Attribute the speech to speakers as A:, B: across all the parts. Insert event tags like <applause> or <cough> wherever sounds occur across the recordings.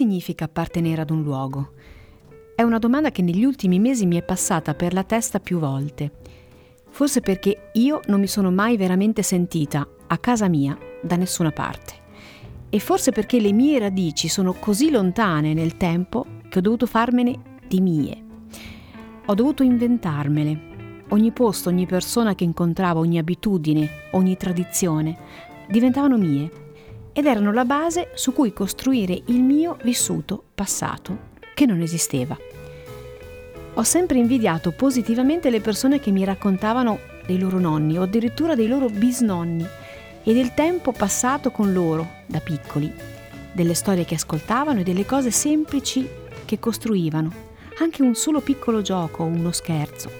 A: Significa appartenere ad un luogo? È una domanda che negli ultimi mesi mi è passata per la testa più volte. Forse perché io non mi sono mai veramente sentita a casa mia da nessuna parte. E forse perché le mie radici sono così lontane nel tempo che ho dovuto farmene di mie. Ho dovuto inventarmele. Ogni posto, ogni persona che incontravo, ogni abitudine, ogni tradizione diventavano mie ed erano la base su cui costruire il mio vissuto passato, che non esisteva. Ho sempre invidiato positivamente le persone che mi raccontavano dei loro nonni o addirittura dei loro bisnonni e del tempo passato con loro da piccoli, delle storie che ascoltavano e delle cose semplici che costruivano, anche un solo piccolo gioco o uno scherzo.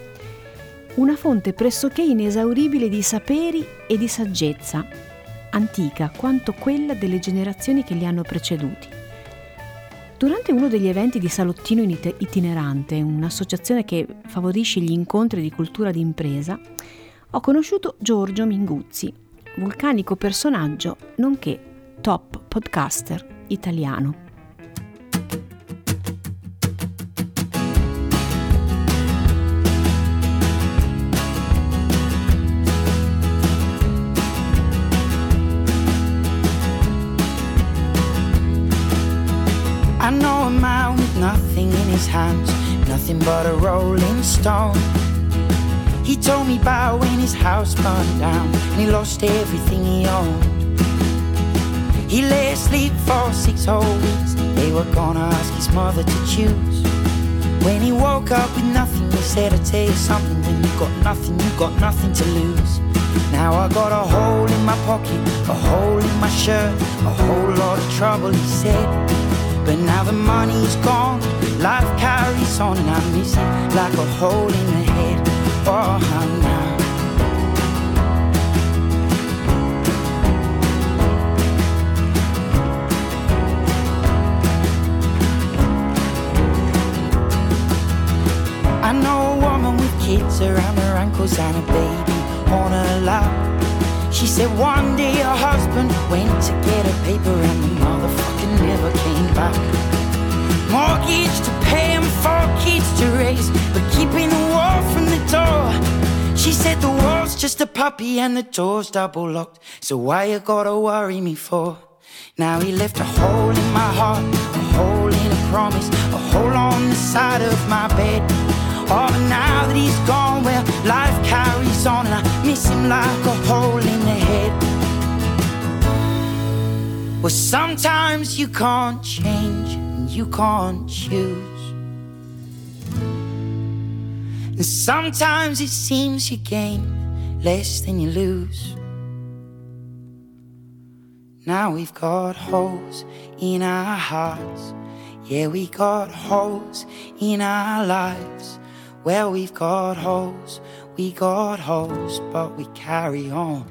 A: Una fonte pressoché inesauribile di saperi e di saggezza, antica quanto quella delle generazioni che li hanno preceduti. Durante uno degli eventi di Salottino Itinerante, un'associazione che favorisce gli incontri di cultura d'impresa, ho conosciuto Giorgio Minguzzi, vulcanico personaggio nonché top podcaster italiano.
B: Hands, nothing but a rolling stone. He told me about when his house burned down and he lost everything he owned. He lay asleep for six whole weeks. They were gonna ask his mother to choose. When he woke up with nothing, he said, I tell you something, when you got nothing, you got nothing to lose. Now I got a hole in my pocket, a hole in my shirt, a whole lot of trouble, he said. But now the money's gone, life carries on, and I miss it like a hole in the head. Oh, now. I know a woman with kids around her ankles and a baby on her lap. She said one day her husband went to get a paper and the motherfucker never came back. Mortgage to pay and four kids to raise, but keeping the wall from the door. She said the wall's just a puppy and the door's double locked. So why you gotta worry me for? Now he left a hole in my heart, a hole in a promise, a hole on the side of my bed. Oh, but now that he's gone, well, life carries on, and I miss him like a hole in the head. Well, sometimes you can't change, and you can't choose. And sometimes it seems you gain less than you lose. Now we've got holes in our hearts. Yeah, we got holes in our lives. Well, we've got holes, we got holes, but we carry on.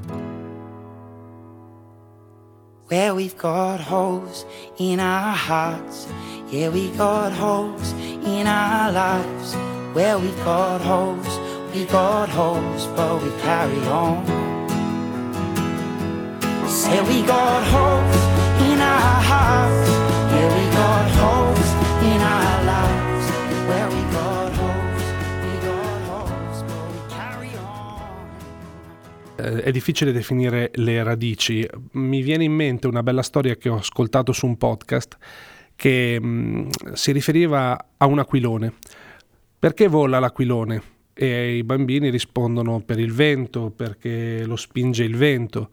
B: Where we've got holes in our hearts. Yeah, we got holes in our lives. Where we've got holes, we got holes, but we carry on. Say we got holes in our hearts. Yeah, we got holes in our
C: è difficile definire le radici. Mi viene in mente una bella storia che ho ascoltato su un podcast che mh, mm, si riferiva a un aquilone. Perché vola l'aquilone? E i bambini rispondono per il vento, perché lo spinge il vento.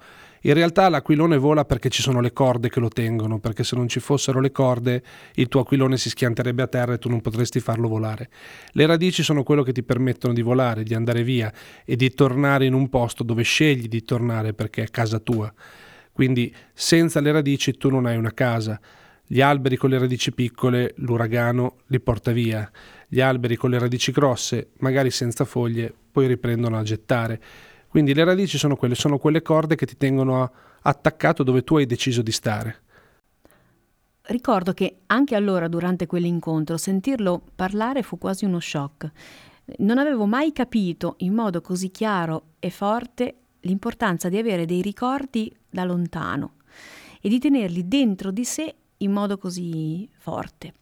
C: In realtà l'aquilone vola perché ci sono le corde che lo tengono, perché se non ci fossero le corde il tuo aquilone si schianterebbe a terra e tu non potresti farlo volare. Le radici sono quello che ti permettono di volare, di andare via e di tornare in un posto dove scegli di tornare perché è casa tua. Quindi senza le radici tu non hai una casa. Gli alberi con le radici piccole l'uragano li porta via. Gli alberi con le radici grosse, magari senza foglie, poi riprendono a gettare. Quindi le radici sono quelle, sono quelle corde che ti tengono attaccato dove tu hai deciso di stare.
A: Ricordo che anche allora, durante quell'incontro, sentirlo parlare fu quasi uno shock. Non avevo mai capito in modo così chiaro e forte l'importanza di avere dei ricordi da lontano e di tenerli dentro di sé in modo così forte.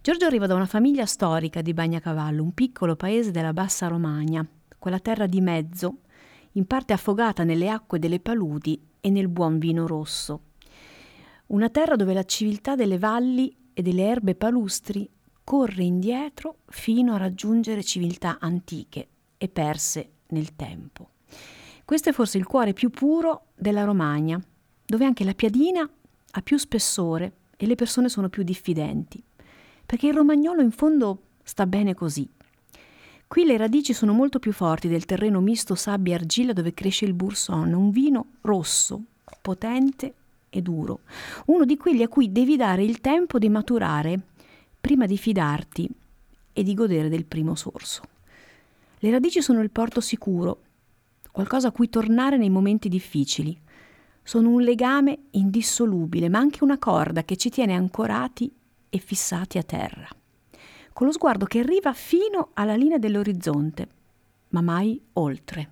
A: Giorgio arriva da una famiglia storica di Bagnacavallo, un piccolo paese della Bassa Romagna, quella terra di mezzo in parte affogata nelle acque delle paludi e nel buon vino rosso. Una terra dove la civiltà delle valli e delle erbe palustri corre indietro fino a raggiungere civiltà antiche e perse nel tempo. Questo è forse il cuore più puro della Romagna, dove anche la piadina ha più spessore e le persone sono più diffidenti, perché il romagnolo in fondo sta bene così. Qui le radici sono molto più forti del terreno misto sabbia e argilla dove cresce il Bourson, un vino rosso, potente e duro, uno di quelli a cui devi dare il tempo di maturare prima di fidarti e di godere del primo sorso. Le radici sono il porto sicuro, qualcosa a cui tornare nei momenti difficili. Sono un legame indissolubile, ma anche una corda che ci tiene ancorati e fissati a terra con lo sguardo che arriva fino alla linea dell'orizzonte, ma mai oltre.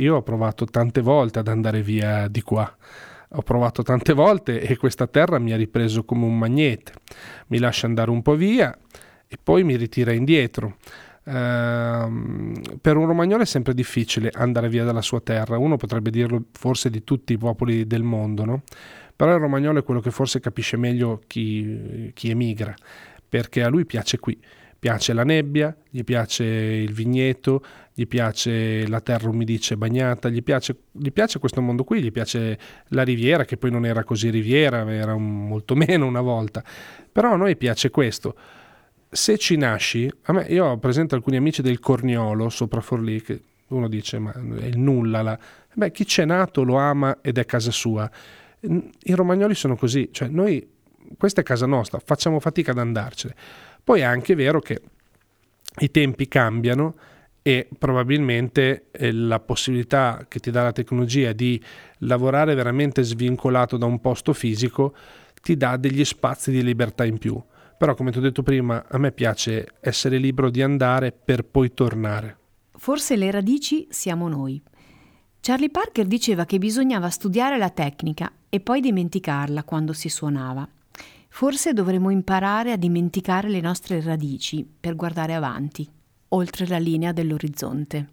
C: Io ho provato tante volte ad andare via di qua. Ho provato tante volte e questa terra mi ha ripreso come un magnete. Mi lascia andare un po' via e poi mi ritira indietro. Uh, per un romagnolo è sempre difficile andare via dalla sua terra, uno potrebbe dirlo forse di tutti i popoli del mondo, no? però il romagnolo è quello che forse capisce meglio chi, chi emigra perché a lui piace qui. Piace la nebbia, gli piace il vigneto, gli piace la terra umidice bagnata, gli piace, gli piace questo mondo qui, gli piace la riviera, che poi non era così riviera, era un, molto <laughs> meno una volta. Però a noi piace questo se ci nasci, a me, io ho presente alcuni amici del Corniolo sopra Forlì che uno dice ma è il nulla là. Beh, chi c'è nato lo ama ed è casa sua. I romagnoli sono così, cioè noi questa è casa nostra, facciamo fatica ad andarcene. Poi è anche vero che i tempi cambiano e probabilmente eh, la possibilità che ti dà la tecnologia di lavorare veramente svincolato da un posto fisico ti dà degli spazi di libertà in più. Però come ti ho detto prima, a me piace essere libero di andare per poi tornare.
A: Forse le radici siamo noi. Charlie Parker diceva che bisognava studiare la tecnica e poi dimenticarla quando si suonava. Forse dovremmo imparare a dimenticare le nostre radici per guardare avanti, oltre la linea dell'orizzonte.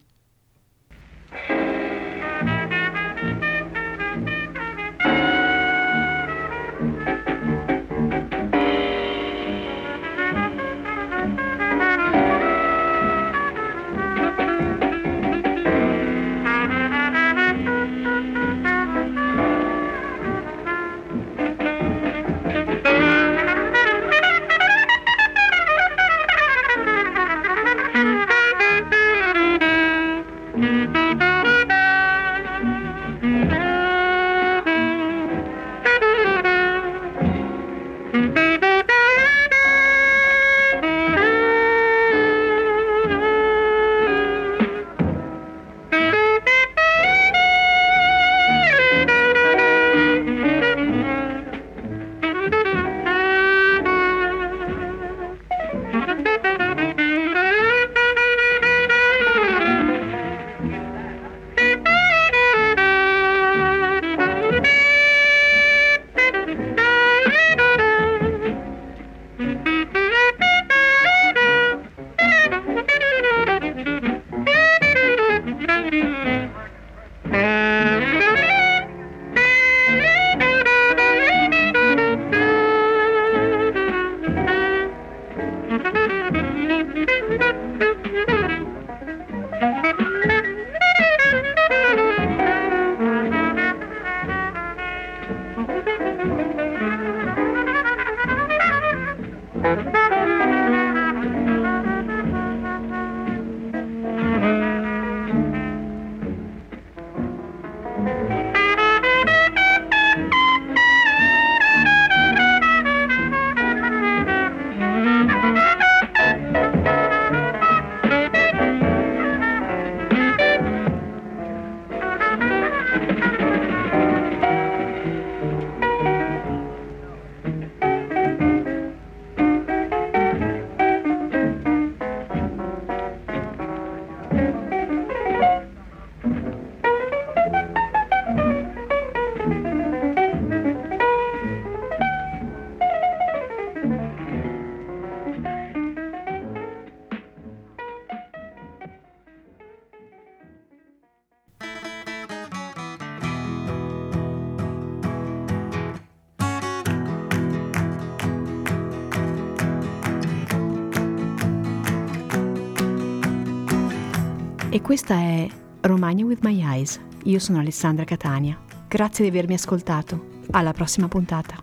A: E questa è Romagna with My Eyes. Io sono Alessandra Catania. Grazie di avermi ascoltato. Alla prossima puntata.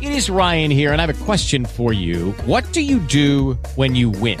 D: It is Ryan here, and I have a question for you. What do you do when you win?